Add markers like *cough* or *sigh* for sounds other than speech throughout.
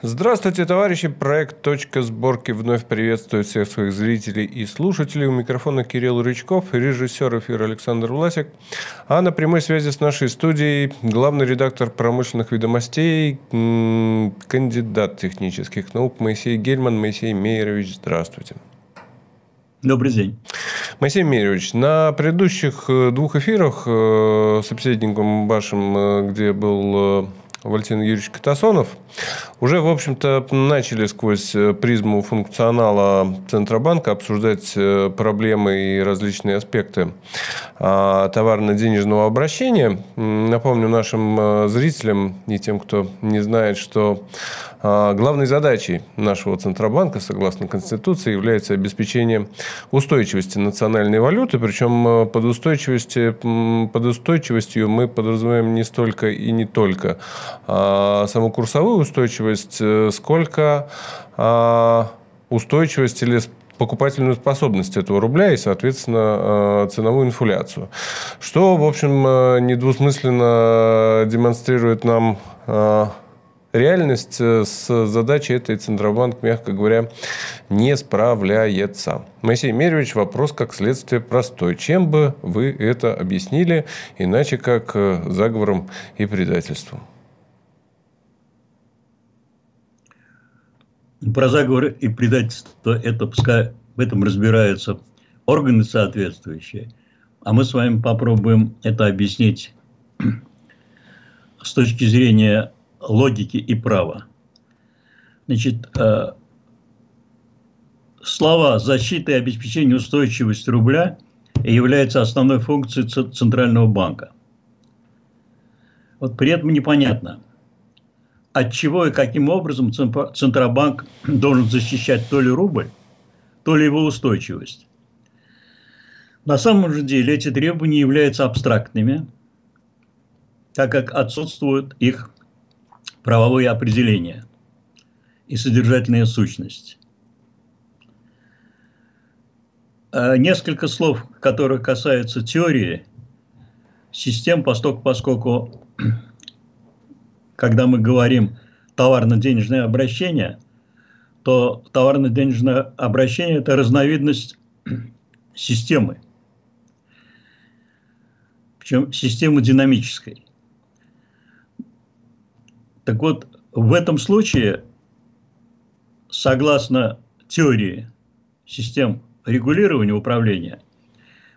Здравствуйте, товарищи! Проект «Точка сборки» вновь приветствует всех своих зрителей и слушателей. У микрофона Кирилл Рычков, режиссер эфира Александр Власик. А на прямой связи с нашей студией главный редактор промышленных ведомостей, кандидат технических наук Моисей Гельман. Моисей Мейерович, здравствуйте. Добрый день. Моисей Мейерович, на предыдущих э, двух эфирах э, с собеседником вашим, э, где был Валентин Юрьевич Катасонов, уже, в общем-то, начали сквозь э, призму функционала Центробанка обсуждать э, проблемы и различные аспекты а, товарно-денежного обращения. Напомню нашим э, зрителям и тем, кто не знает, что главной задачей нашего Центробанка, согласно Конституции, является обеспечение устойчивости национальной валюты. Причем под, устойчивости, под устойчивостью мы подразумеваем не столько и не только а саму курсовую устойчивость, э, сколько а, устойчивость или покупательную способность этого рубля и, соответственно, э, ценовую инфляцию. Что, в общем, э, недвусмысленно демонстрирует нам реальность с задачей этой Центробанк, мягко говоря, не справляется. Моисей Меревич, вопрос как следствие простой. Чем бы вы это объяснили, иначе как заговором и предательством? Про заговор и предательство, это пускай в этом разбираются органы соответствующие. А мы с вами попробуем это объяснить *clears throat* с точки зрения логики и права. Значит, э, слова защиты и обеспечения устойчивости рубля являются основной функцией Центрального банка. Вот при этом непонятно – от чего и каким образом Центробанк *clears throat* должен защищать то ли рубль, то ли его устойчивость. На самом же деле эти требования являются абстрактными, так как отсутствуют их правовые определения и содержательная сущность. А несколько слов, которые касаются теории систем, поскольку, поскольку *clears throat* когда мы говорим товарно-денежное обращение, то товарно-денежное обращение – это разновидность *clears throat* системы. Причем системы динамической. Так вот, в этом случае, согласно теории систем регулирования управления,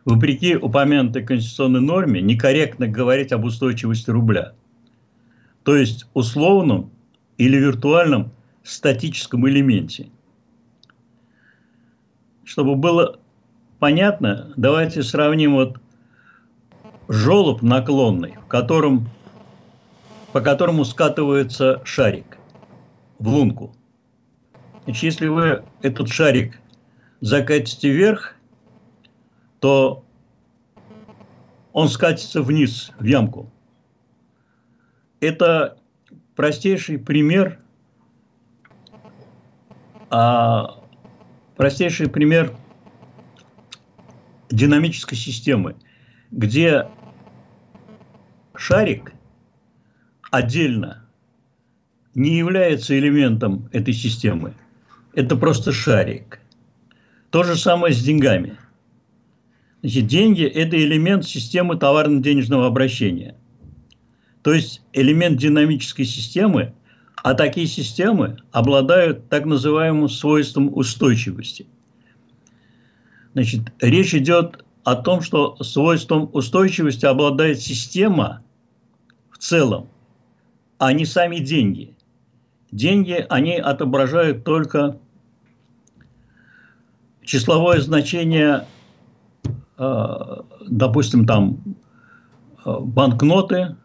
вопреки упомянутой конституционной норме, некорректно говорить об устойчивости рубля – то есть условном или виртуальном статическом элементе. Чтобы было понятно, давайте сравним вот желоб наклонный, в котором, по которому скатывается шарик в лунку. Значит, если вы этот шарик закатите вверх, то он скатится вниз, в ямку это простейший пример, а, простейший пример динамической системы, где шарик отдельно не является элементом этой системы. Это просто шарик. То же самое с деньгами. Значит, деньги – это элемент системы товарно-денежного обращения. То есть элемент динамической системы, а такие системы обладают так называемым свойством устойчивости. Значит, речь идет о том, что свойством устойчивости обладает система в целом, а не сами деньги. Деньги, они отображают только числовое значение, э, допустим, там э, банкноты,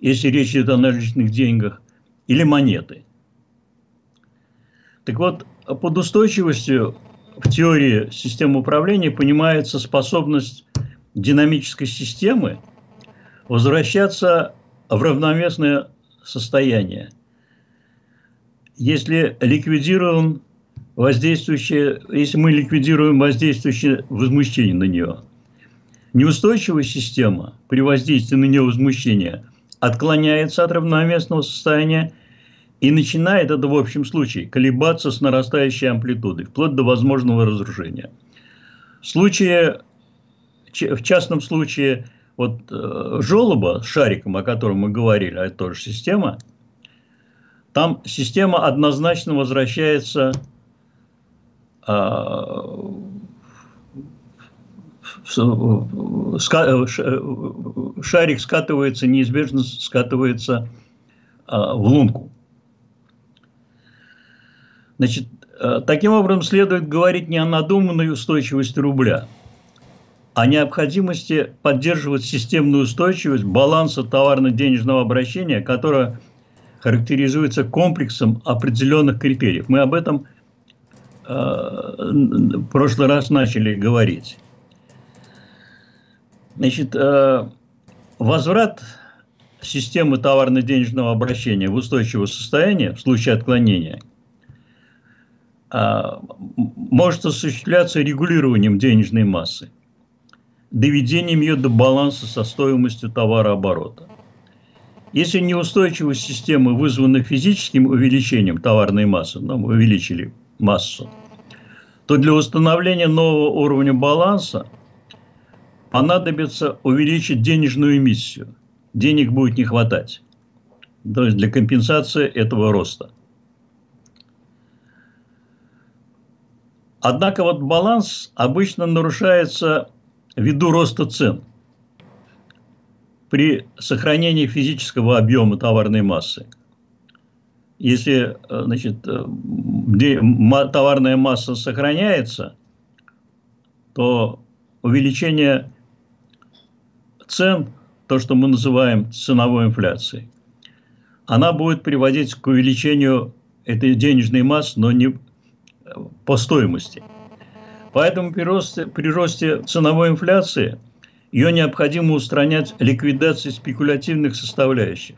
если речь идет о наличных деньгах, или монеты. Так вот, под устойчивостью в теории системы управления понимается способность динамической системы возвращаться в равновесное состояние. Если ликвидируем воздействующее, если мы ликвидируем воздействующее возмущение на нее. Неустойчивая система при воздействии на нее возмущения – отклоняется от равновесного состояния И начинает это в общем случае колебаться с нарастающей амплитудой, вплоть до возможного разрушения. В случае, в частном случае, вот э, желоба с шариком, о котором мы говорили, а это тоже система, там система однозначно возвращается э, шарик скатывается, неизбежно скатывается в лунку. Значит, э, таким образом следует говорить не о надуманной устойчивости рубля, о необходимости поддерживать системную устойчивость баланса товарно-денежного обращения, которая характеризуется комплексом определенных критериев. Мы об этом э, в прошлый раз начали говорить. Значит, э, возврат системы товарно-денежного обращения в устойчивое состояние в случае отклонения – а, может осуществляться регулированием денежной массы, доведением ее до баланса со стоимостью товарооборота. Если неустойчивость системы вызвана физическим увеличением товарной массы, ну, мы увеличили массу, то для установления нового уровня баланса понадобится увеличить денежную эмиссию. Денег будет не хватать. То есть для компенсации этого роста. Однако вот баланс обычно нарушается ввиду роста цен при сохранении физического объема товарной массы. Если э, значит, э, товарная масса сохраняется, то увеличение цен, то, что мы называем ценовой инфляцией, она будет приводить к увеличению этой денежной массы, но не по стоимости. Поэтому при росте, при росте ценовой инфляции ее необходимо устранять ликвидацией спекулятивных составляющих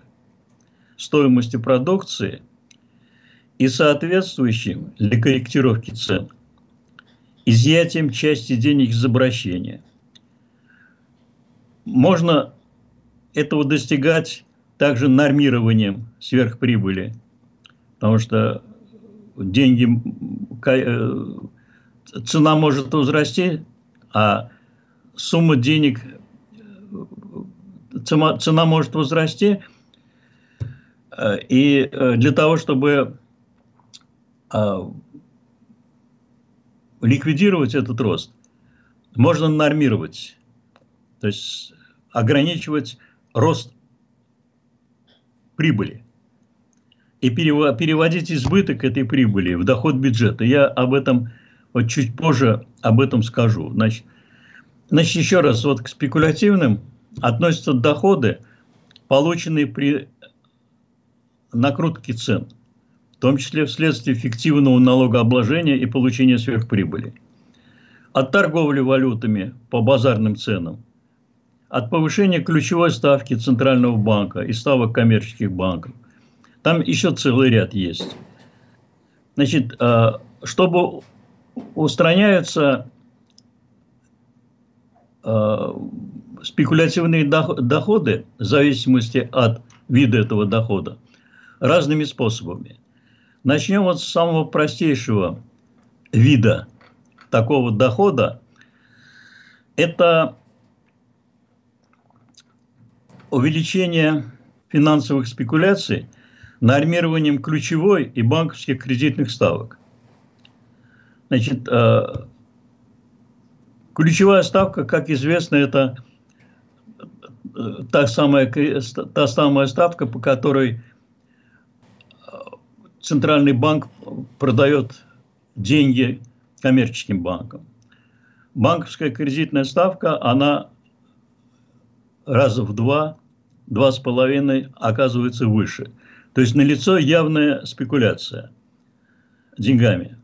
стоимости продукции и соответствующим для корректировки цен изъятием части денег из обращения. Можно этого достигать также нормированием сверхприбыли, потому что деньги, э, цена может возрасти, а сумма денег, цена, цена может возрасти, э, и э, для того, чтобы ликвидировать этот рост, можно нормировать, то есть ограничивать рост прибыли и переводить избыток этой прибыли в доход бюджета. Я об этом вот чуть позже об этом скажу. Значит, значит еще раз, вот к спекулятивным относятся доходы, полученные при накрутке цен, в том числе вследствие фиктивного налогообложения и получения сверхприбыли. От торговли валютами по базарным ценам, от повышения ключевой ставки Центрального банка и ставок коммерческих банков – там еще целый ряд есть. Значит, э, чтобы устраняются э, спекулятивные доходы в зависимости от вида этого дохода разными способами. Начнем вот с самого простейшего вида такого дохода. Это увеличение финансовых спекуляций – нормированием ключевой и банковских кредитных ставок. Значит, э, ключевая ставка, как известно, это э, та самая, та самая ставка, по которой э, Центральный банк продает деньги коммерческим банкам. Банковская кредитная ставка, она раза в два, два с половиной оказывается выше. То есть налицо явная спекуляция деньгами.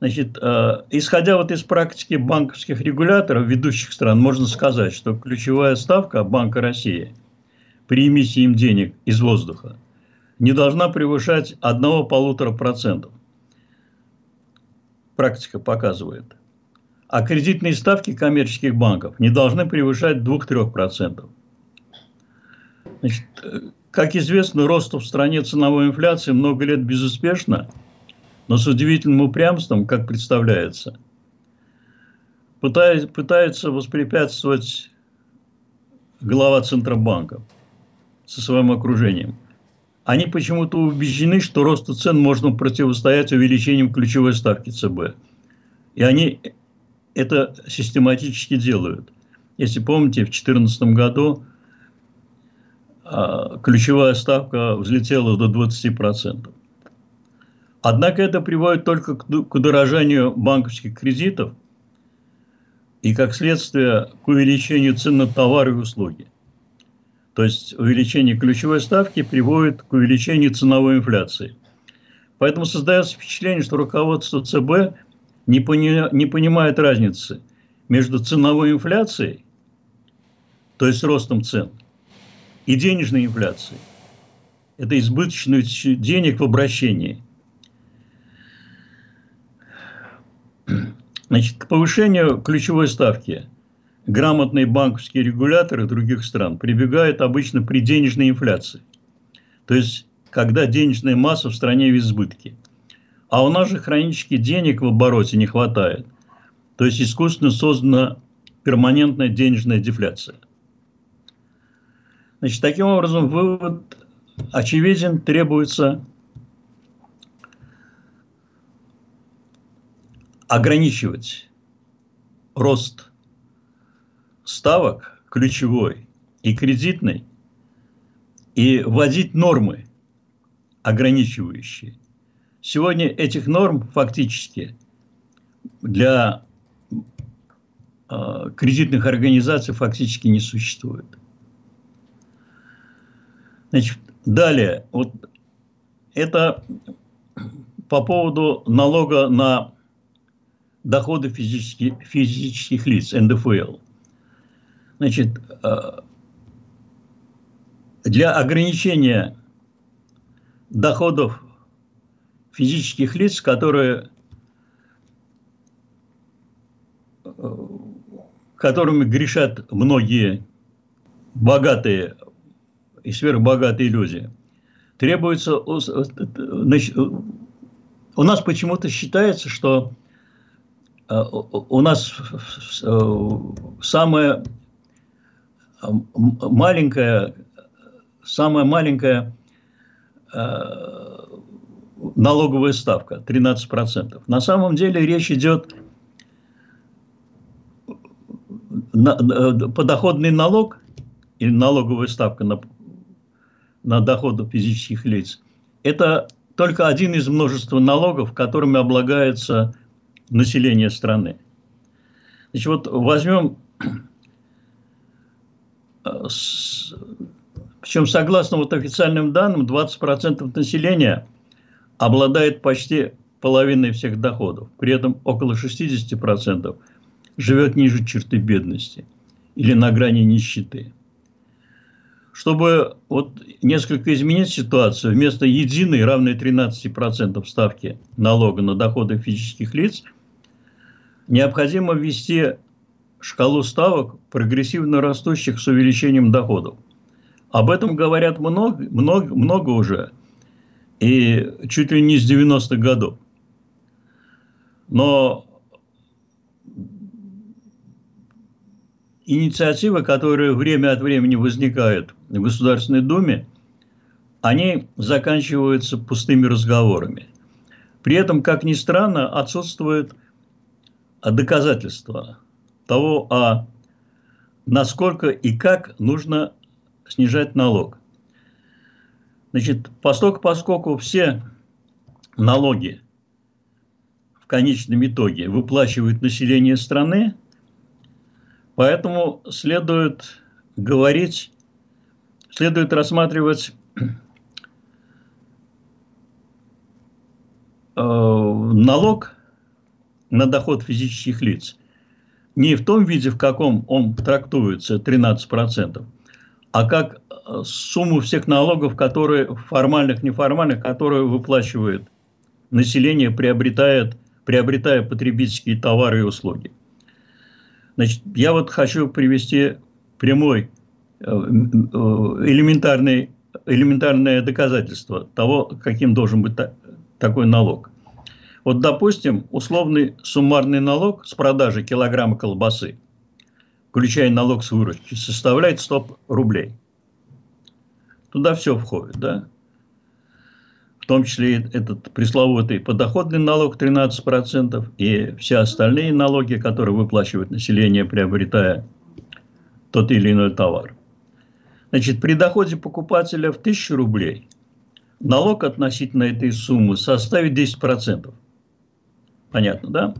Значит, э, исходя вот из практики банковских регуляторов ведущих стран, можно сказать, что ключевая ставка Банка России при эмиссии им денег из воздуха не должна превышать 1-1,5%. Практика показывает. А кредитные ставки коммерческих банков не должны превышать 2-3%. Значит, э, как известно, рост в стране ценовой инфляции много лет безуспешно, но с удивительным упрямством, как представляется, пытается, пытается воспрепятствовать глава Центробанка со своим окружением. Они почему-то убеждены, что росту цен можно противостоять увеличением ключевой ставки ЦБ. И они это систематически делают. Если помните, в 2014 году а, ключевая ставка взлетела до 20%. Однако это приводит только к удорожанию банковских кредитов и, как следствие, к увеличению цен на товары и услуги. То есть увеличение ключевой ставки приводит к увеличению ценовой инфляции. Поэтому создается впечатление, что руководство ЦБ не, пони, не понимает разницы между ценовой инфляцией, то есть ростом цен, и денежной инфляцией. Это избыточность денег в обращении. Значит, к повышению ключевой ставки грамотные банковские регуляторы других стран прибегают обычно при денежной инфляции. То есть, когда денежная масса в стране в избытке. А у нас же хронически денег в обороте не хватает. То есть, искусственно создана перманентная денежная дефляция. Значит, таким образом, вывод очевиден, требуется ограничивать рост ставок ключевой и кредитной и вводить нормы ограничивающие. Сегодня этих норм фактически для э, кредитных организаций фактически не существует. Значит, далее, вот это по поводу налога на доходы физических, физических лиц, НДФЛ. Значит, э, для ограничения доходов физических лиц, которые, э, которыми грешат многие богатые и сверхбогатые люди. Требуется... Значит, у нас почему-то считается, что э, у нас э, самая маленькая, самая маленькая э, налоговая ставка 13%. На самом деле речь идет подоходный налог или налоговая ставка на на доходы физических лиц. Это только один из множества налогов, которыми облагается население страны. Значит, вот возьмем, э, причем согласно вот официальным данным, 20% населения обладает почти половиной всех доходов. При этом около 60% живет ниже черты бедности или на грани нищеты чтобы вот несколько изменить ситуацию, вместо единой, равной 13% ставки налога на доходы физических лиц, необходимо ввести шкалу ставок, прогрессивно растущих с увеличением доходов. Об этом говорят много, много, много уже, и чуть ли не с 90-х годов. Но инициативы, которые время от времени возникают в Государственной Думе, они заканчиваются пустыми разговорами. При этом, как ни странно, отсутствует доказательства того, а насколько и как нужно снижать налог. Значит, поскольку, поскольку все налоги в конечном итоге выплачивает население страны, Поэтому следует говорить, следует рассматривать э, налог на доход физических лиц не в том виде, в каком он трактуется, 13%, а как э, сумму всех налогов, которые формальных, неформальных, которые выплачивает население, приобретает, приобретая потребительские товары и услуги. Значит, я вот хочу привести прямой, э, э, элементарный элементарное доказательство того, каким должен быть та, такой налог. Вот, допустим, условный суммарный налог с продажи килограмма колбасы, включая налог с выручки, составляет 100 рублей. Туда все входит, да? В том числе этот пресловутый подоходный налог 13% и все остальные налоги, которые выплачивает население, приобретая тот или иной товар. Значит, при доходе покупателя в 1000 рублей налог относительно этой суммы составит 10%. Понятно, да?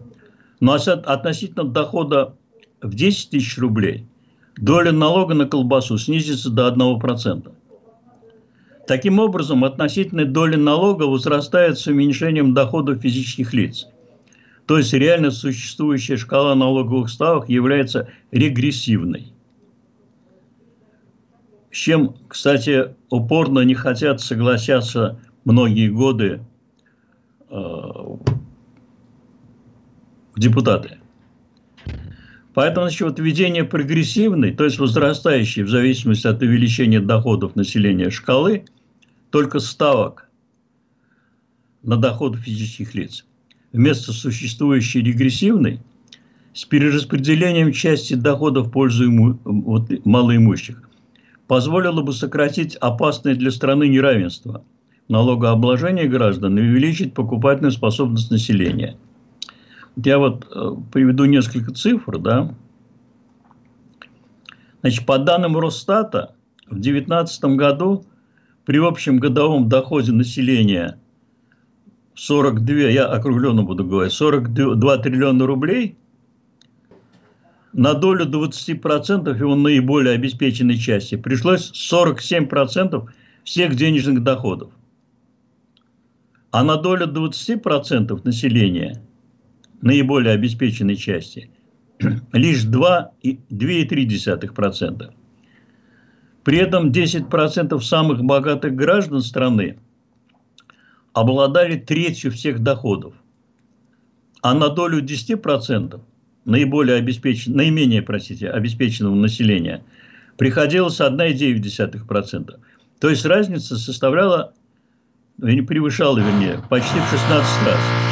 Но относительно дохода в 10 тысяч рублей доля налога на колбасу снизится до 1%. Таким образом, относительная доля налога возрастает с уменьшением доходов физических лиц. То есть реально существующая шкала налоговых ставок является регрессивной. С чем, кстати, упорно не хотят согласиться многие годы э, депутаты. Поэтому значит, вот введение прогрессивной, то есть возрастающей в зависимости от увеличения доходов населения шкалы – только ставок на доходы физических лиц вместо существующей регрессивной с перераспределением части доходов в пользу иму, вот, малоимущих позволило бы сократить опасное для страны неравенство налогообложения граждан и увеличить покупательную способность населения. Я вот э, приведу несколько цифр, да. Значит, по данным Росстата, в 2019 году при общем годовом доходе населения 42, я округленно буду говорить, 42 триллиона рублей, на долю 20% его наиболее обеспеченной части пришлось 47% всех денежных доходов. А на долю 20% населения наиболее обеспеченной части *clears throat* лишь 2,3%. При этом 10% самых богатых граждан страны обладали третью всех доходов. А на долю 10% наиболее обеспечен, наименее, простите, обеспеченного населения приходилось 1,9%. То есть разница составляла, не превышала, вернее, почти в 16 раз.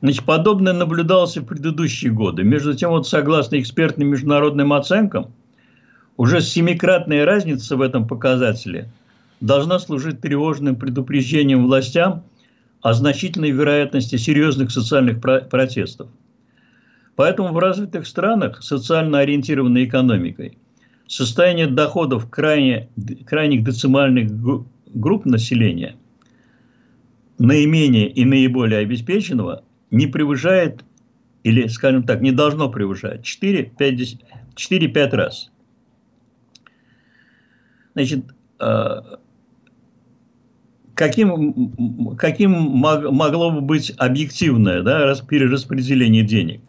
Значит, подобное наблюдалось и в предыдущие годы. Между тем, вот согласно экспертным международным оценкам – уже семикратная разница в этом показателе должна служить тревожным предупреждением властям о значительной вероятности серьезных социальных протестов. Поэтому в развитых странах, социально ориентированной экономикой, состояние доходов крайне, крайних децимальных групп населения, наименее и наиболее обеспеченного, не превышает, или, скажем так, не должно превышать 4-5 раз – Значит, э, каким, каким могло бы быть объективное да, перераспределение денег?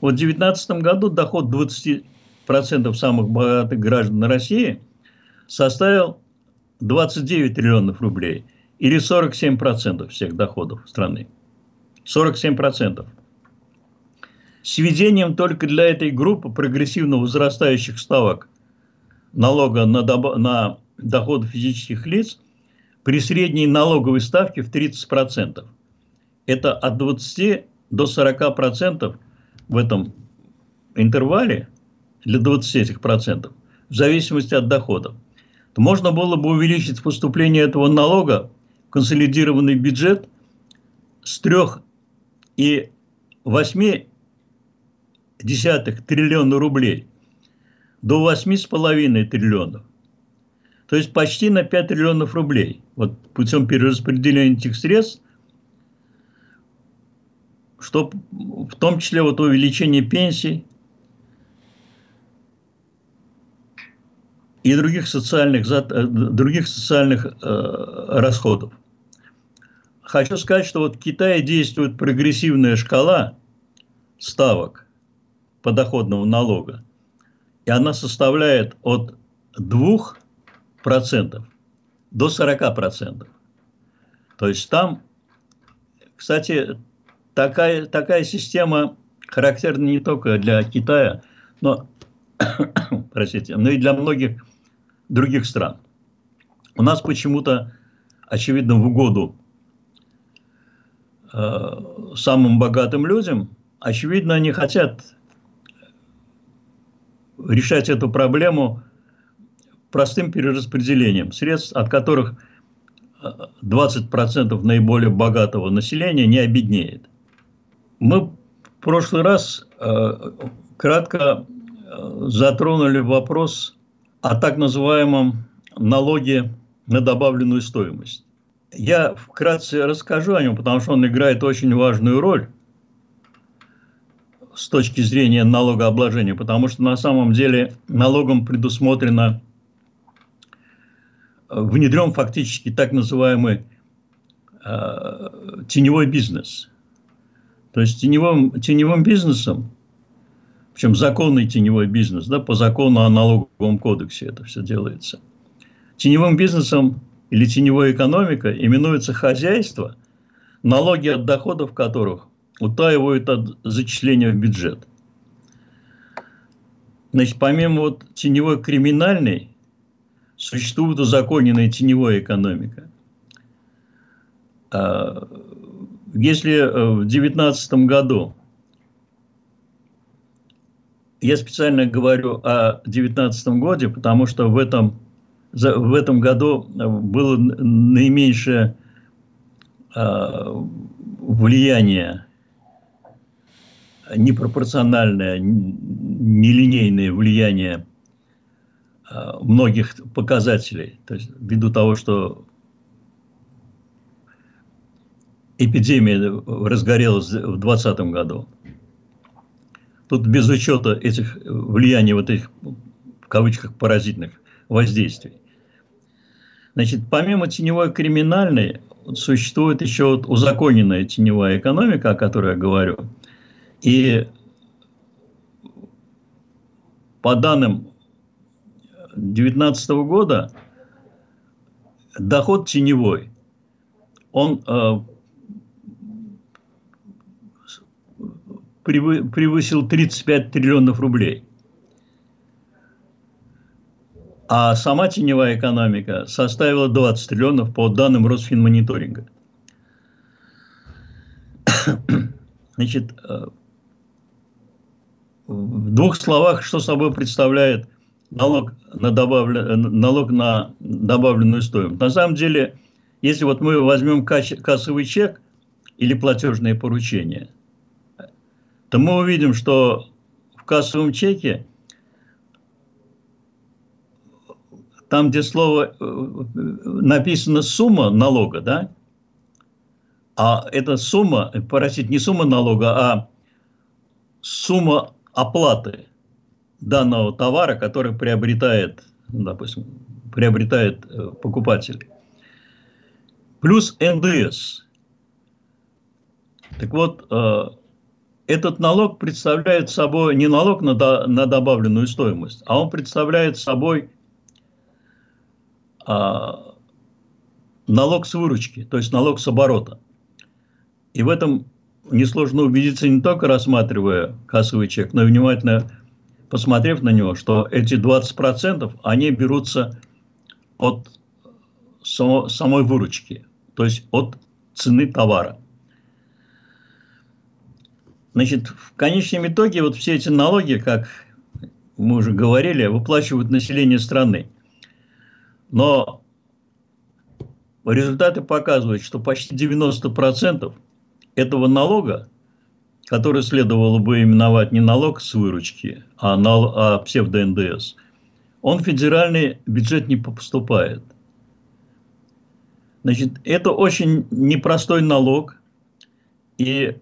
Вот в 2019 году доход 20% самых богатых граждан России составил 29 триллионов рублей или 47% всех доходов страны. 47%. С введением только для этой группы прогрессивно возрастающих ставок – налога на, доб- на доход физических лиц при средней налоговой ставке в 30%. Это от 20 до 40% в этом интервале для 20 этих процентов, в зависимости от доходов. То можно было бы увеличить поступление этого налога в консолидированный бюджет с 3,8 триллиона рублей до 8,5 триллионов. То есть почти на 5 триллионов рублей. Вот путем перераспределения этих средств, что в том числе вот увеличение пенсий и других социальных, э, других социальных э, расходов. Хочу сказать, что вот в Китае действует прогрессивная шкала ставок подоходного налога и она составляет от 2% до 40%. То есть там, кстати, такая, такая система характерна не только для Китая, но, *coughs* простите, но и для многих других стран. У нас почему-то, очевидно, в угоду самым богатым людям, очевидно, они хотят решать эту проблему простым перераспределением средств, от которых 20% наиболее богатого населения не обеднеет. Мы в прошлый раз э, кратко э, затронули вопрос о так называемом налоге на добавленную стоимость. Я вкратце расскажу о нем, потому что он играет очень важную роль с точки зрения налогообложения, потому что на самом деле налогом предусмотрено внедрен фактически так называемый э, теневой бизнес. То есть теневым, теневым бизнесом, причем законный теневой бизнес, да, по закону о налоговом кодексе это все делается. Теневым бизнесом или теневой экономика именуется хозяйство, налоги от доходов которых утаивают от зачисления в бюджет. Значит, помимо вот теневой криминальной, существует узаконенная теневая экономика. А, если э, в 2019 году, я специально говорю о 2019 году, потому что в этом, в этом году было наименьшее а, влияние непропорциональное, нелинейное влияние Э, многих показателей. То есть ввиду того, что эпидемия разгорелась в 2020 году. Тут без учета этих влияний вот этих в кавычках паразитных воздействий. Значит, помимо теневой криминальной, существует еще вот узаконенная теневая экономика, о которой я говорю. И по данным 2019 года доход теневой, он э, превысил 35 триллионов рублей. А сама теневая экономика составила 20 триллионов по данным Росфинмониторинга. *coughs* Значит, э, в двух словах, что собой представляет налог на, добавлен, налог на добавленную стоимость. На самом деле, если вот мы возьмем кассовый чек или платежное поручение, то мы увидим, что в кассовом чеке там, где слово э, написано сумма налога, да, а эта сумма, простите, не сумма налога, а сумма оплаты данного товара, который приобретает, допустим, приобретает э, покупатель. Плюс НДС. Так вот, э, этот налог представляет собой не налог на, на добавленную стоимость, а он представляет собой налог с выручки, то есть налог с оборота. И в этом несложно убедиться не только рассматривая кассовый чек, но и внимательно посмотрев на него, что эти 20% они берутся от само, самой выручки, то есть от цены товара. Значит, в конечном итоге вот все эти налоги, как мы уже говорили, выплачивают население страны. Но результаты показывают, что почти 90% этого налога который следовало бы именовать не налог с выручки, а, нал, а псевдо-НДС, он в федеральный бюджет не поступает. Значит, это очень непростой налог, и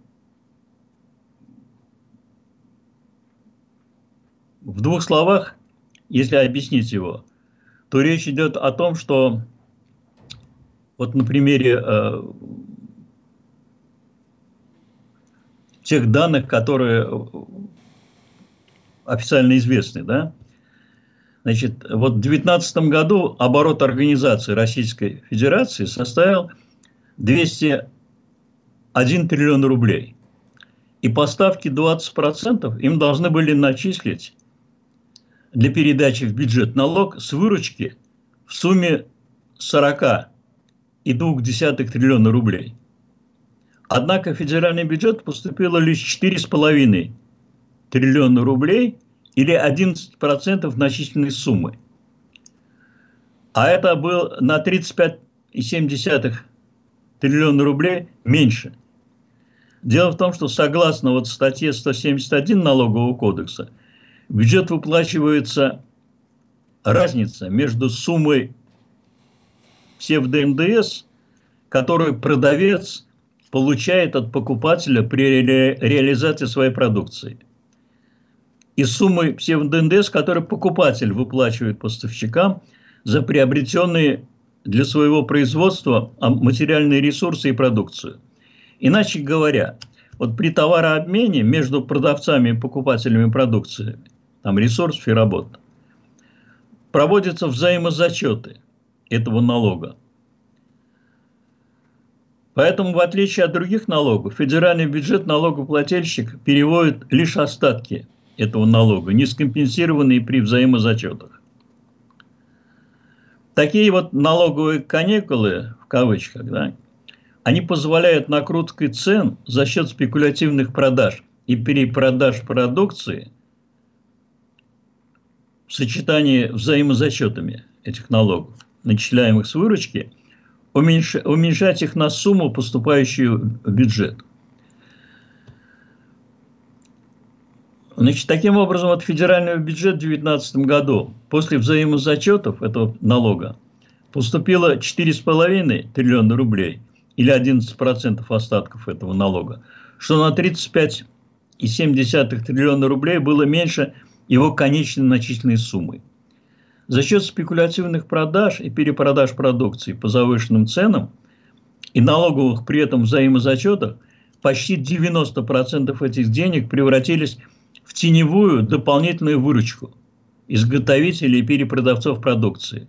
в двух словах, если объяснить его, то речь идет о том, что вот на примере э, тех данных, которые официально известны, да? Значит, вот в 2019 году оборот организации Российской Федерации составил 201 триллион рублей. И поставки 20% им должны были начислить для передачи в бюджет налог с выручки в сумме 40 и 2,2 триллиона рублей. Однако в федеральный бюджет поступило лишь 4,5 триллиона рублей или 11% значительной суммы. А это было на 35,7 триллиона рублей меньше. Дело в том, что согласно вот статье 171 налогового кодекса, бюджет выплачивается разница между суммой псевдо-НДС, которую продавец получает от покупателя при ре реализации своей продукции. И суммой псевдо-НДС, которую покупатель выплачивает поставщикам за приобретенные для своего производства материальные ресурсы и продукцию. Иначе говоря, вот при товарообмене между продавцами и покупателями продукции, там ресурсов и работ, проводятся взаимозачеты этого налога. Поэтому, в отличие от других налогов, федеральный бюджет налогоплательщик переводит лишь остатки этого налога, не скомпенсированные при взаимозачетах. Такие вот налоговые каникулы, в кавычках, да, они позволяют накруткой цен за счет спекулятивных продаж и перепродаж продукции сочетании взаимозачетами этих налогов, начисляемых с выручки, уменьшать их на сумму, поступающую в бюджет. Значит, таким образом, от федерального бюджета в 2019 году после взаимозачетов этого налога поступило 4,5 триллиона рублей или 11% остатков этого налога, что на 35,7 триллиона рублей было меньше его конечной значительной суммы. За счет спекулятивных продаж и перепродаж продукции по завышенным ценам и налоговых при этом взаимозачетах почти 90% этих денег превратились в теневую дополнительную выручку изготовителей и перепродавцов продукции.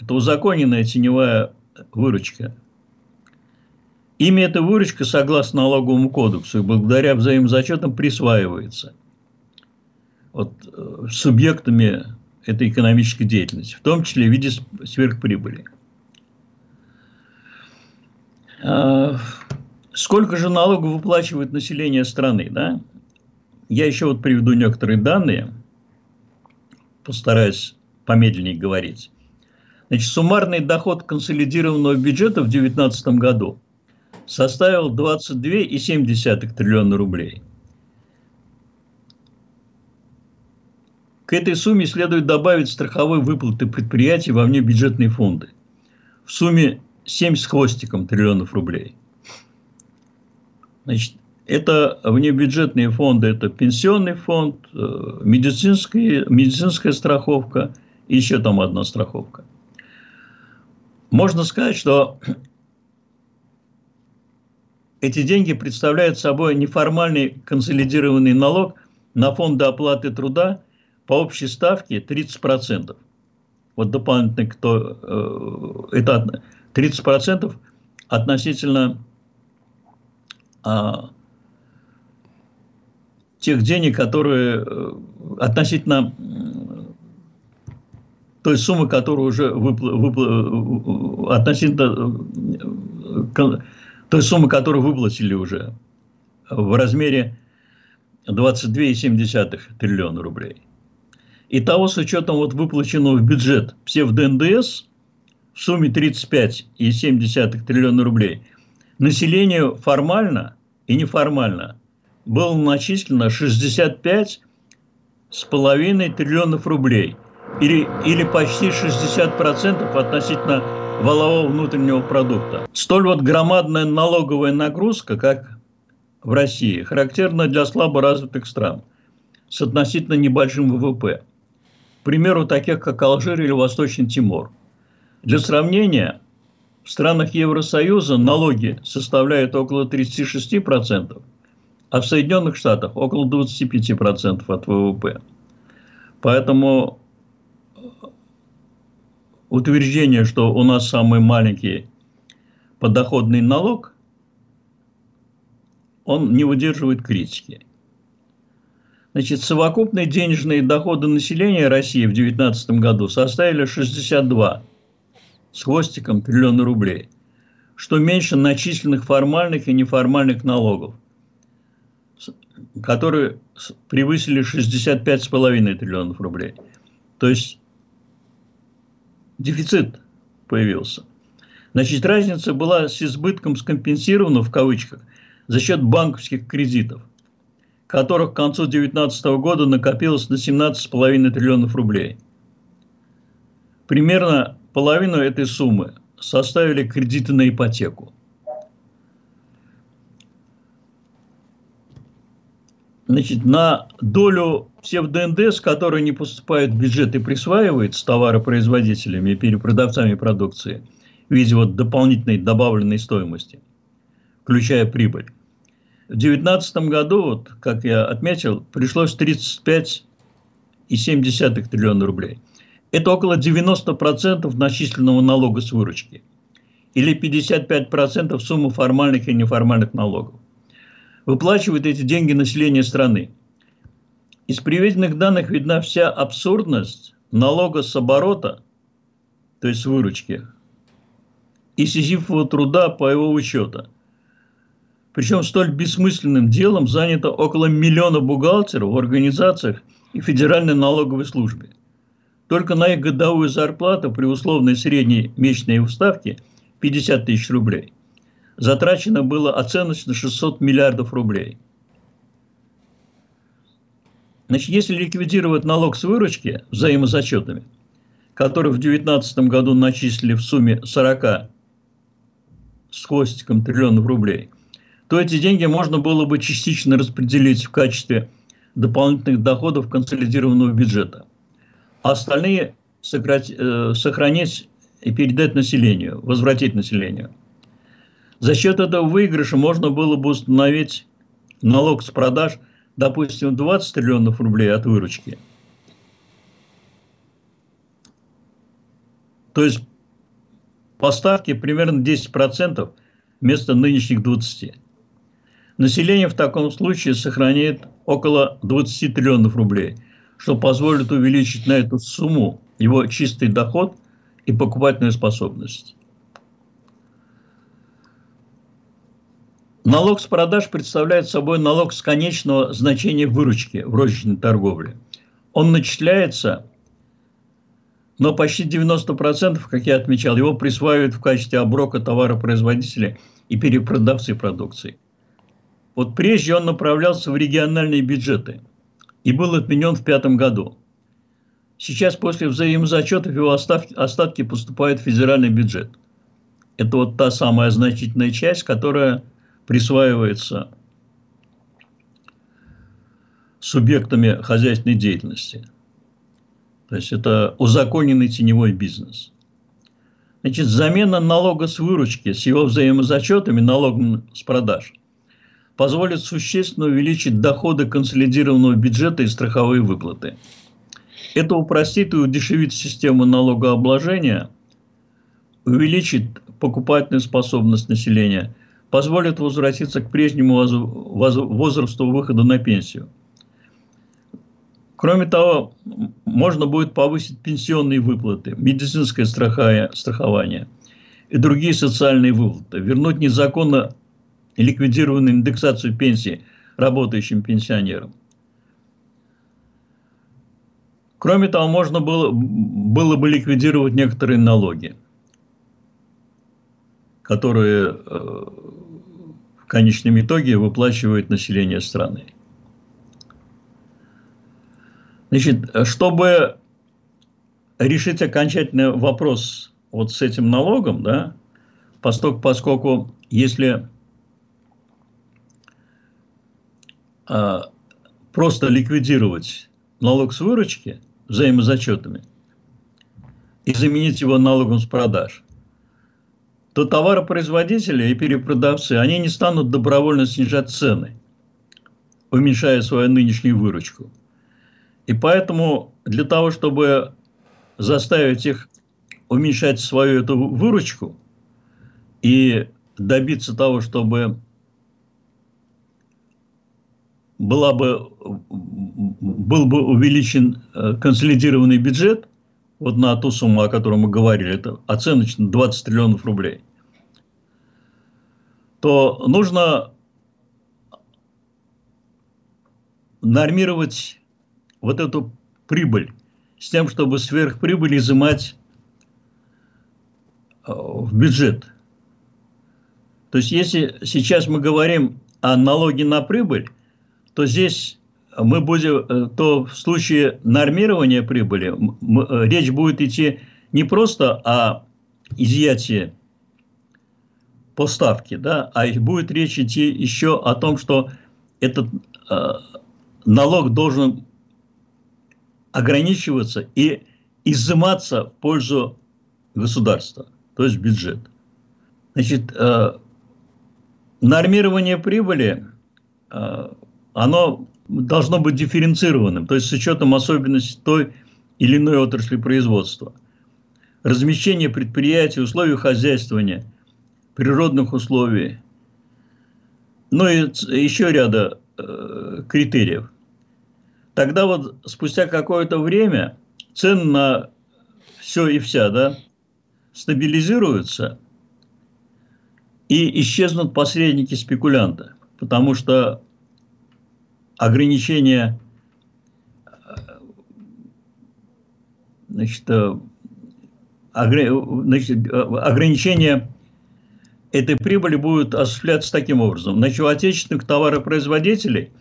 Это узаконенная теневая выручка. Ими эта выручка, согласно налоговому кодексу, и благодаря взаимозачетам присваивается вот, э, субъектами этой экономической деятельности, в том числе в виде сверхприбыли. А, сколько же налогов выплачивает население страны? Да? Я еще вот приведу некоторые данные, постараюсь помедленнее говорить. Значит, суммарный доход консолидированного бюджета в 2019 году составил 22,7 триллиона рублей. К этой сумме следует добавить страховые выплаты предприятий во внебюджетные фонды в сумме 7 с хвостиком триллионов рублей. Значит, это внебюджетные фонды, это пенсионный фонд, э, медицинская, медицинская страховка и еще там одна страховка. Можно сказать, что эти деньги представляют собой неформальный консолидированный налог на фонды оплаты труда по общей ставке 30%. Вот дополнительно кто э, это 30% относительно а, тех денег, которые э, относительно той суммы, которую уже выпла, выпла, относительно э, той суммы, которую выплатили уже в размере 22,7 триллиона рублей. И того с учетом вот выплаченного в бюджет псевдо-НДС в сумме 35,7 триллиона рублей, населению формально и неформально было начислено 65 с половиной триллионов рублей, или, или почти 60% относительно валового внутреннего продукта. Столь вот громадная налоговая нагрузка, как в России, характерна для слабо развитых стран с относительно небольшим ВВП. Примеру, таких как Алжир или Восточный Тимор. Для сравнения, в странах Евросоюза налоги составляют около 36%, а в Соединенных Штатах около 25% от ВВП. Поэтому утверждение, что у нас самый маленький подоходный налог, он не выдерживает критики. Значит, совокупные денежные доходы населения России в 2019 году составили 62 с хвостиком триллиона рублей, что меньше начисленных формальных и неформальных налогов, которые превысили 65,5 триллионов рублей. То есть дефицит появился. Значит, разница была с избытком скомпенсирована в кавычках за счет банковских кредитов, которых к концу 2019 года накопилось на 17,5 триллионов рублей. Примерно половину этой суммы составили кредиты на ипотеку. Значит, на долю псевдо-НДС, которая не поступает в бюджет и присваивается товаропроизводителями и перепродавцами продукции в виде вот дополнительной добавленной стоимости, включая прибыль. В 2019 году, вот, как я отметил, пришлось 35,7 триллиона рублей – это около 90% начисленного налога с выручки или 55% суммы формальных и неформальных налогов. Выплачивают эти деньги население страны. Из приведенных данных видна вся абсурдность налога с оборота, то есть с выручки, и сизифового труда по его учету. Причем столь бессмысленным делом занято около миллиона бухгалтеров в организациях и Федеральной налоговой службе – только на их годовую зарплату при условной средней месячной уставке 50 тысяч рублей затрачено было оценочно 600 миллиардов рублей. Значит, если ликвидировать налог с выручки взаимозачетами, который в 2019 году начислили в сумме 40 с хвостиком триллионов рублей, то эти деньги можно было бы частично распределить в качестве дополнительных доходов консолидированного бюджета – а остальные сократ, э, сохранить и передать населению, возвратить населению. За счет этого выигрыша можно было бы установить налог с продаж, допустим, 20 триллионов рублей от выручки. То есть поставки примерно 10% вместо нынешних 20%. Население в таком случае сохраняет около 20 триллионов рублей – что позволит увеличить на эту сумму его чистый доход и покупательную способность. Налог с продаж представляет собой налог с конечного значения выручки в розничной торговле. Он начисляется, но почти 90%, как я отмечал, его присваивают в качестве оброка товаропроизводителя и перепродавцы продукции. Вот прежде он направлялся в региональные бюджеты – и был отменен в пятом году. Сейчас после взаимозачетов его остатки поступают в федеральный бюджет. Это вот та самая значительная часть, которая присваивается субъектами хозяйственной деятельности. То есть это узаконенный теневой бизнес. Значит, замена налога с выручки с его взаимозачетами, налогом с продаж – позволит существенно увеличить доходы консолидированного бюджета и страховые выплаты. Это упростит и удешевит систему налогообложения, увеличит покупательную способность населения, позволит возвратиться к прежнему возрасту выхода на пенсию. Кроме того, можно будет повысить пенсионные выплаты, медицинское страхование и другие социальные выплаты, вернуть незаконно ликвидированы индексацию пенсии работающим пенсионерам. Кроме того, можно было, было бы ликвидировать некоторые налоги, которые э, в конечном итоге выплачивает население страны. Значит, чтобы решить окончательный вопрос вот с этим налогом, да, поскольку, поскольку если а, просто ликвидировать налог с выручки взаимозачетами и заменить его налогом с продаж, то товаропроизводители и перепродавцы, они не станут добровольно снижать цены, уменьшая свою нынешнюю выручку. И поэтому для того, чтобы заставить их уменьшать свою эту выручку и добиться того, чтобы была бы, был бы увеличен э, консолидированный бюджет вот на ту сумму, о которой мы говорили, это оценочно 20 триллионов рублей, то нужно нормировать вот эту прибыль с тем, чтобы сверхприбыль изымать э, в бюджет. То есть, если сейчас мы говорим о налоге на прибыль, то здесь мы будем, э, то в случае нормирования прибыли э, речь будет идти не просто о изъятии поставки, да, а будет речь идти еще о том, что этот э, налог должен ограничиваться и изыматься в пользу государства, то есть бюджет. Значит, э, нормирование прибыли, э, оно должно быть дифференцированным, то есть с учетом особенностей той или иной отрасли производства. Размещение предприятий, условий хозяйствования, природных условий, ну и еще ряда э, критериев. Тогда вот спустя какое-то время цены на все и вся, да, стабилизируются и исчезнут посредники спекулянта, потому что ограничение значит, э, значит, ограничение этой прибыли будет осуществляться таким образом. Значит, у отечественных товаропроизводителей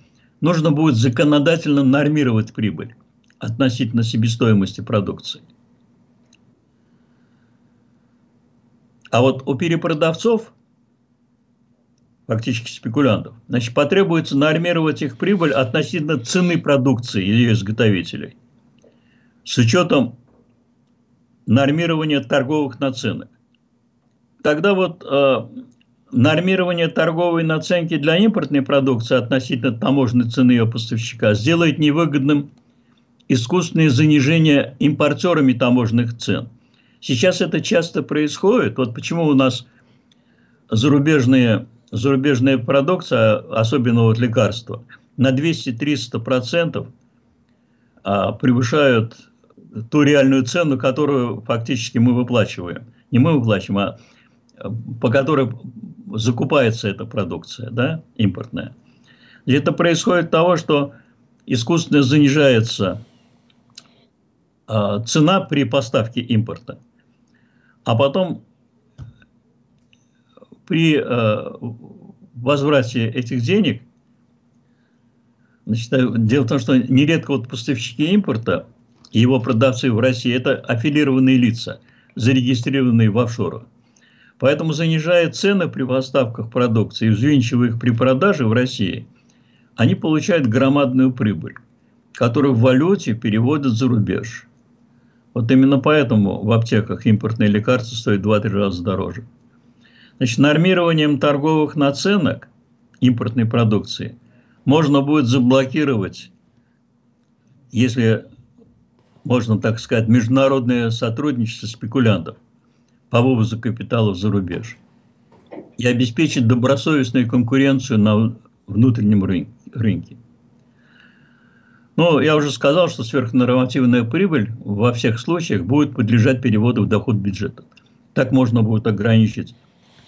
нужно будет законодательно нормировать прибыль относительно себестоимости продукции. А вот у перепродавцов фактически спекулянтов. Значит, потребуется нормировать их прибыль относительно цены продукции ее изготовителей с учетом нормирования торговых наценок. Тогда вот э, нормирование торговой наценки для импортной продукции относительно таможенной цены ее поставщика сделает невыгодным искусственное занижение импортерами таможенных цен. Сейчас это часто происходит. Вот почему у нас зарубежные зарубежная продукция, особенно вот лекарства, на 200-300% а, превышают ту реальную цену, которую фактически мы выплачиваем. Не мы выплачиваем, а, а по которой закупается эта продукция, да, импортная. И это происходит от того, что искусственно занижается цена при поставке импорта, а потом при э, возврате этих денег, значит, дело в том, что нередко вот поставщики импорта и его продавцы в России – это аффилированные лица, зарегистрированные в офшорах. Поэтому, занижая цены при поставках продукции и взвинчивая их при продаже в России, они получают громадную прибыль, которую в валюте переводят за рубеж. Вот именно поэтому в аптеках импортные лекарства стоят 2-3 раза дороже. Значит, нормированием торговых наценок импортной продукции можно будет заблокировать, если можно так сказать, международное сотрудничество спекулянтов по вывозу капиталов за рубеж и обеспечить добросовестную конкуренцию на внутреннем рынке. Ну, я уже сказал, что сверхнормативная прибыль во всех случаях будет подлежать переводу в доход бюджета. Так можно будет ограничить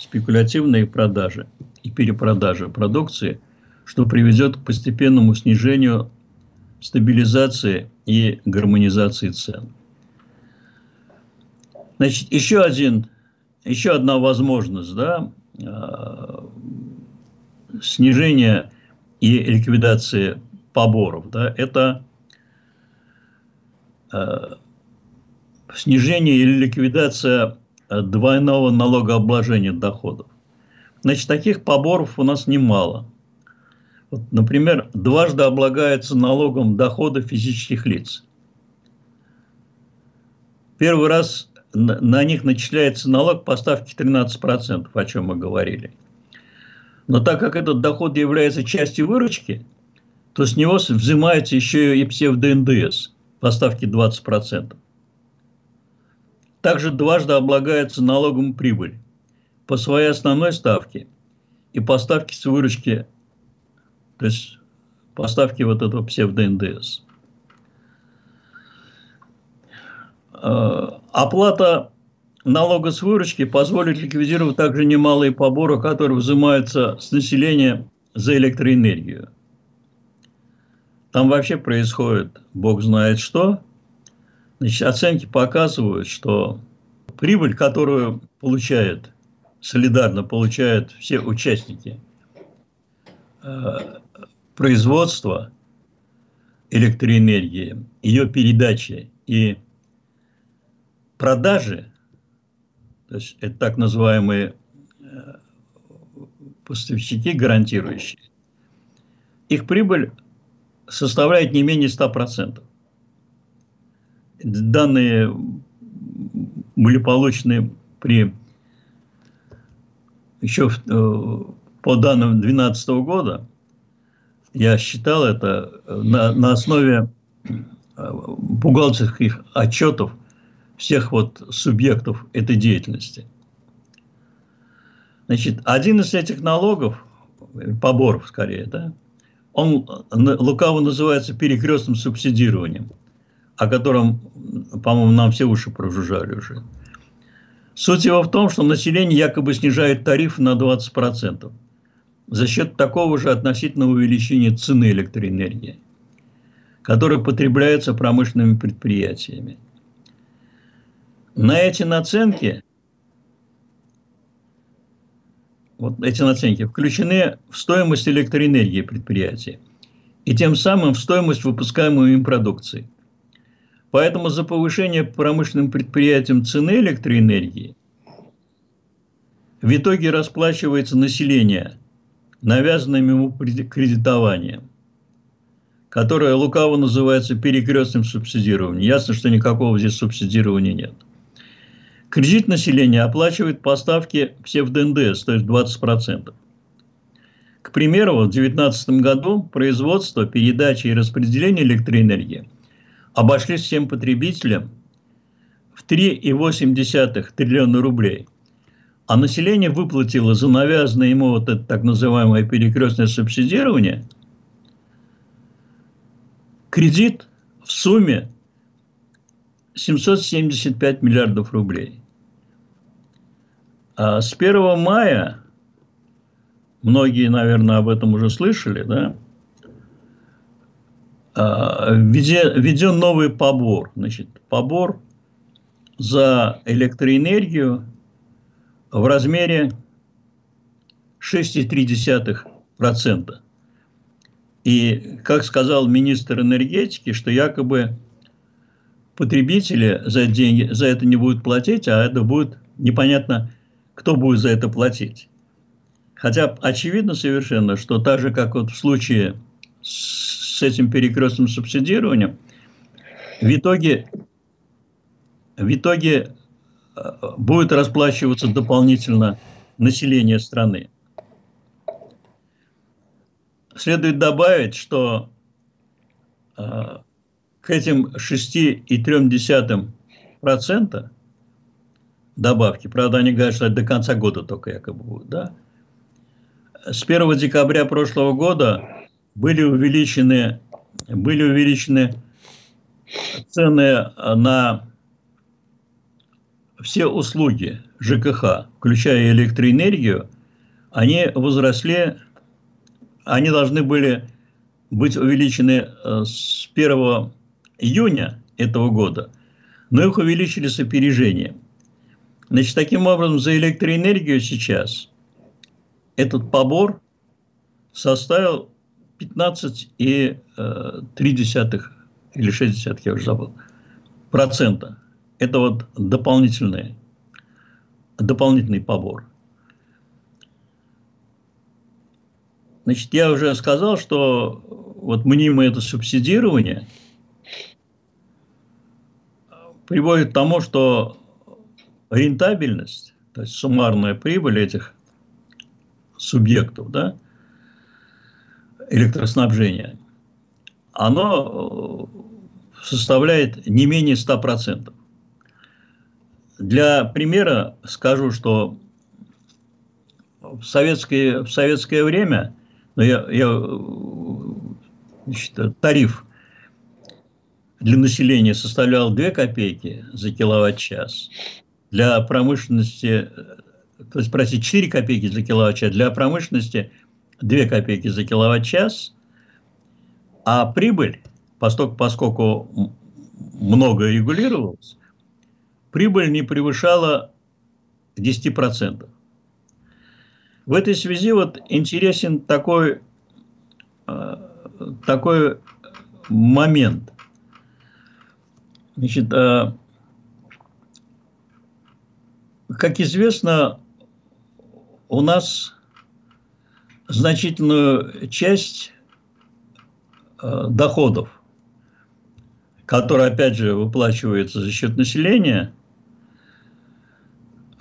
спекулятивные продажи и перепродажи продукции, что приведет к постепенному снижению стабилизации и гармонизации цен. Значит, еще один, еще одна возможность, да, э, снижения и ликвидации поборов, да, это э, снижение или ликвидация двойного налогообложения доходов. Значит, таких поборов у нас немало. Вот, например, дважды облагается налогом дохода физических лиц. Первый раз на них начисляется налог по ставке 13%, о чем мы говорили. Но так как этот доход является частью выручки, то с него взимается еще и псевдо-НДС по ставке 20% также дважды облагается налогом прибыль по своей основной ставке и по ставке с выручки, то есть по ставке вот этого псевдо-НДС. э, оплата налога с выручки позволит ликвидировать также немалые поборы, которые взимаются с населения за электроэнергию. Там вообще происходит, бог знает что. Значит, оценки показывают, что прибыль, которую получают, солидарно получают все участники э, производства электроэнергии, ее передачи и продажи, то есть это так называемые э, поставщики гарантирующие, их прибыль составляет не менее 100%. Данные были получены при еще э, по данным 2012 года, я считал это на, на основе э, бухгалтерских отчетов всех вот субъектов этой деятельности. Значит, один из этих налогов, поборов скорее, да, он лукаво называется перекрестным субсидированием, о котором, по-моему, нам все уши прожужжали уже. Суть его в том, что население якобы снижает тариф на 20% за счет такого же относительного увеличения цены электроэнергии, которая потребляется промышленными предприятиями. На эти наценки вот эти наценки, включены в стоимость электроэнергии предприятия и тем самым в стоимость выпускаемой им продукции. Поэтому за повышение промышленным предприятиям цены электроэнергии в итоге расплачивается население навязанным ему кредитованием, которое лукаво называется перекрестным субсидированием. Ясно, что никакого здесь субсидирования нет. Кредит населения оплачивает поставки псевдо-НДС, то есть 20%. К примеру, в 2019 году производство, передача и распределение электроэнергии обошлись всем потребителям в 3,8 триллиона рублей. А население выплатило за навязанное ему вот это так называемое перекрестное субсидирование кредит в сумме 775 миллиардов рублей. А с 1 мая, многие, наверное, об этом уже слышали, да, введен новый побор. Значит, побор за электроэнергию в размере 6,3%. И, как сказал министр энергетики, что якобы потребители за, деньги, за это не будут платить, а это будет непонятно кто будет за это платить. Хотя очевидно совершенно, что так же, как вот в случае с этим перекрестным субсидированием, в итоге, в итоге э, будет расплачиваться дополнительно население страны. Следует добавить, что э, к этим 6,3% добавки. Правда, они говорят, что до конца года только якобы будут, да? С 1 декабря прошлого года были увеличены, были увеличены цены на все услуги ЖКХ, включая электроэнергию, они возросли, они должны были быть увеличены э, с 1 июня этого года, но их увеличили с опережением. Значит, таким образом, за электроэнергию сейчас этот побор составил 15,3 или 6, я уже забыл, процента. Это вот дополнительный, дополнительный побор. Значит, я уже сказал, что вот мнимое это субсидирование приводит к тому, что рентабельность, то есть суммарная прибыль этих субъектов, да, электроснабжения, оно э, составляет не менее 100%. Для примера скажу, что в советское, в советское время ну, я, я, значит, тариф для населения составлял 2 копейки за киловатт-час, для промышленности, то есть, простите, 4 копейки за киловатт-час, для промышленности 2 копейки за киловатт-час, а прибыль, поскольку, поскольку много регулировалось, прибыль не превышала 10%. В этой связи вот интересен такой, э, такой момент. Значит, э, как известно, у нас значительную часть э, доходов, которые, опять же, выплачиваются за счет населения,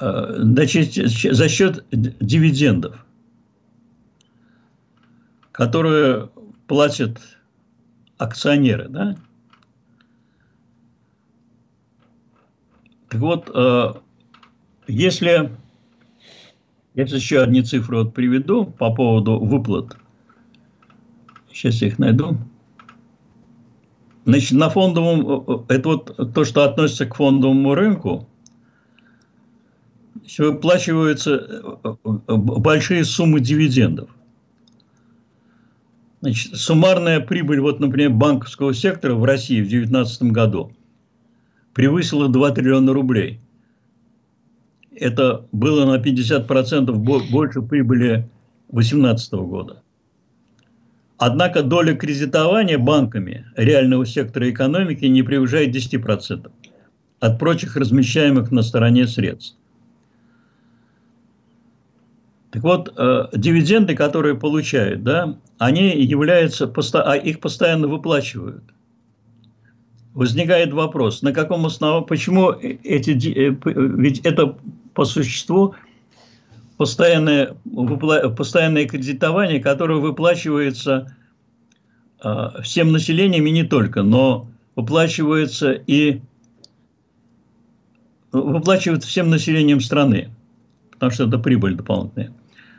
э, значит, за счет дивидендов, которые платят акционеры, да? Так вот, э, если я сейчас еще одни цифры вот приведу по поводу выплат. Сейчас я их найду. Значит, на фондовом, это вот то, что относится к фондовому рынку, выплачиваются большие суммы дивидендов. Значит, суммарная прибыль, вот, например, банковского сектора в России в 2019 году превысила 2 триллиона рублей – это было на 50% больше прибыли 2018 года. Однако доля кредитования банками реального сектора экономики не превышает 10% от прочих размещаемых на стороне средств. Так вот, э, дивиденды, которые получают, да, они являются, а их постоянно выплачивают возникает вопрос, на каком основании, почему эти, э, ведь это по существу постоянное, постоянное кредитование, которое выплачивается а, всем населением и не только, но выплачивается и выплачивают всем населением страны, потому что это прибыль дополнительная.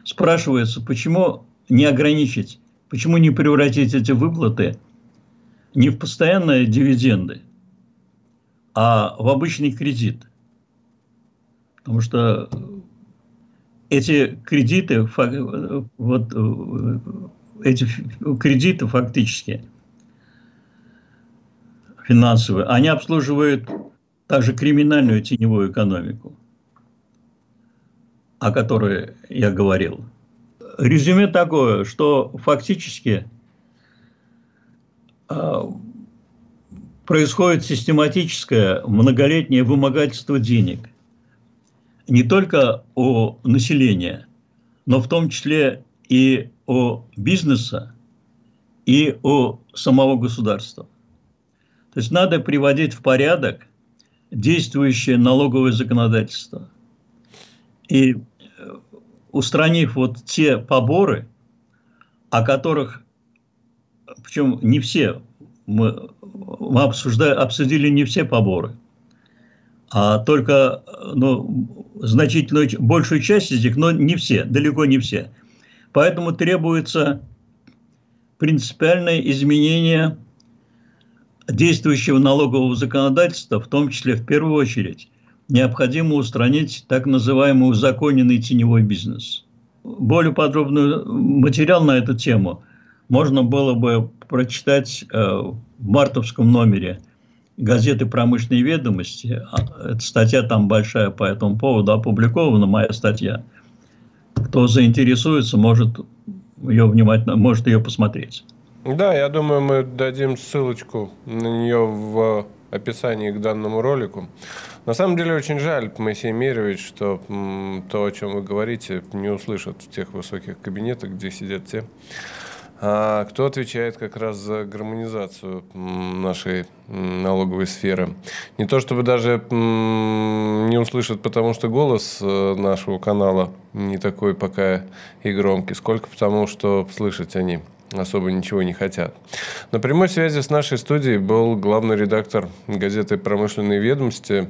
Спрашивается, почему не ограничить, почему не превратить эти выплаты не в постоянные дивиденды, а в обычный кредит. Потому что эти кредиты, вот эти кредиты фактически финансовые, они обслуживают также криминальную теневую экономику, о которой я говорил. Резюме такое, что фактически происходит систематическое многолетнее вымогательство денег. Не только у населения, но в том числе и у бизнеса, и у самого государства. То есть надо приводить в порядок действующее налоговое законодательство. И э, устранив вот те поборы, о которых причем не все, мы, мы обсуждали, обсудили не все поборы, а только ну, значительную, большую часть из них, но не все, далеко не все. Поэтому требуется принципиальное изменение действующего налогового законодательства, в том числе в первую очередь необходимо устранить так называемый узаконенный теневой бизнес. Более подробный материал на эту тему – можно было бы прочитать э, в мартовском номере газеты «Промышленные ведомости». А, эта статья там большая по этому поводу опубликована, моя статья. Кто заинтересуется, может ее внимательно, может ее посмотреть. Да, я думаю, мы дадим ссылочку на нее в описании к данному ролику. На самом деле очень жаль, Моисей Мирович, что то, о чем вы говорите, не услышат в тех высоких кабинетах, где сидят те, а кто отвечает как раз за гармонизацию нашей налоговой сферы. Не то чтобы даже не услышат, потому что голос э, нашего канала не такой пока и громкий, сколько потому, что слышать они особо ничего не хотят. На прямой связи с нашей студией был главный редактор газеты «Промышленные ведомости»,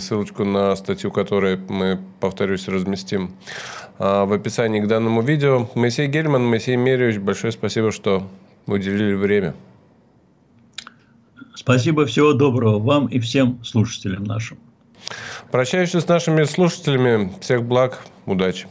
ссылочку на статью которой мы, повторюсь, разместим а, в описании к данному видео. Моисей Гельман, Моисей Меревич, большое спасибо, что уделили время. Спасибо, всего доброго вам и всем слушателям нашим. Прощаюсь с нашими слушателями. Всех благ, удачи.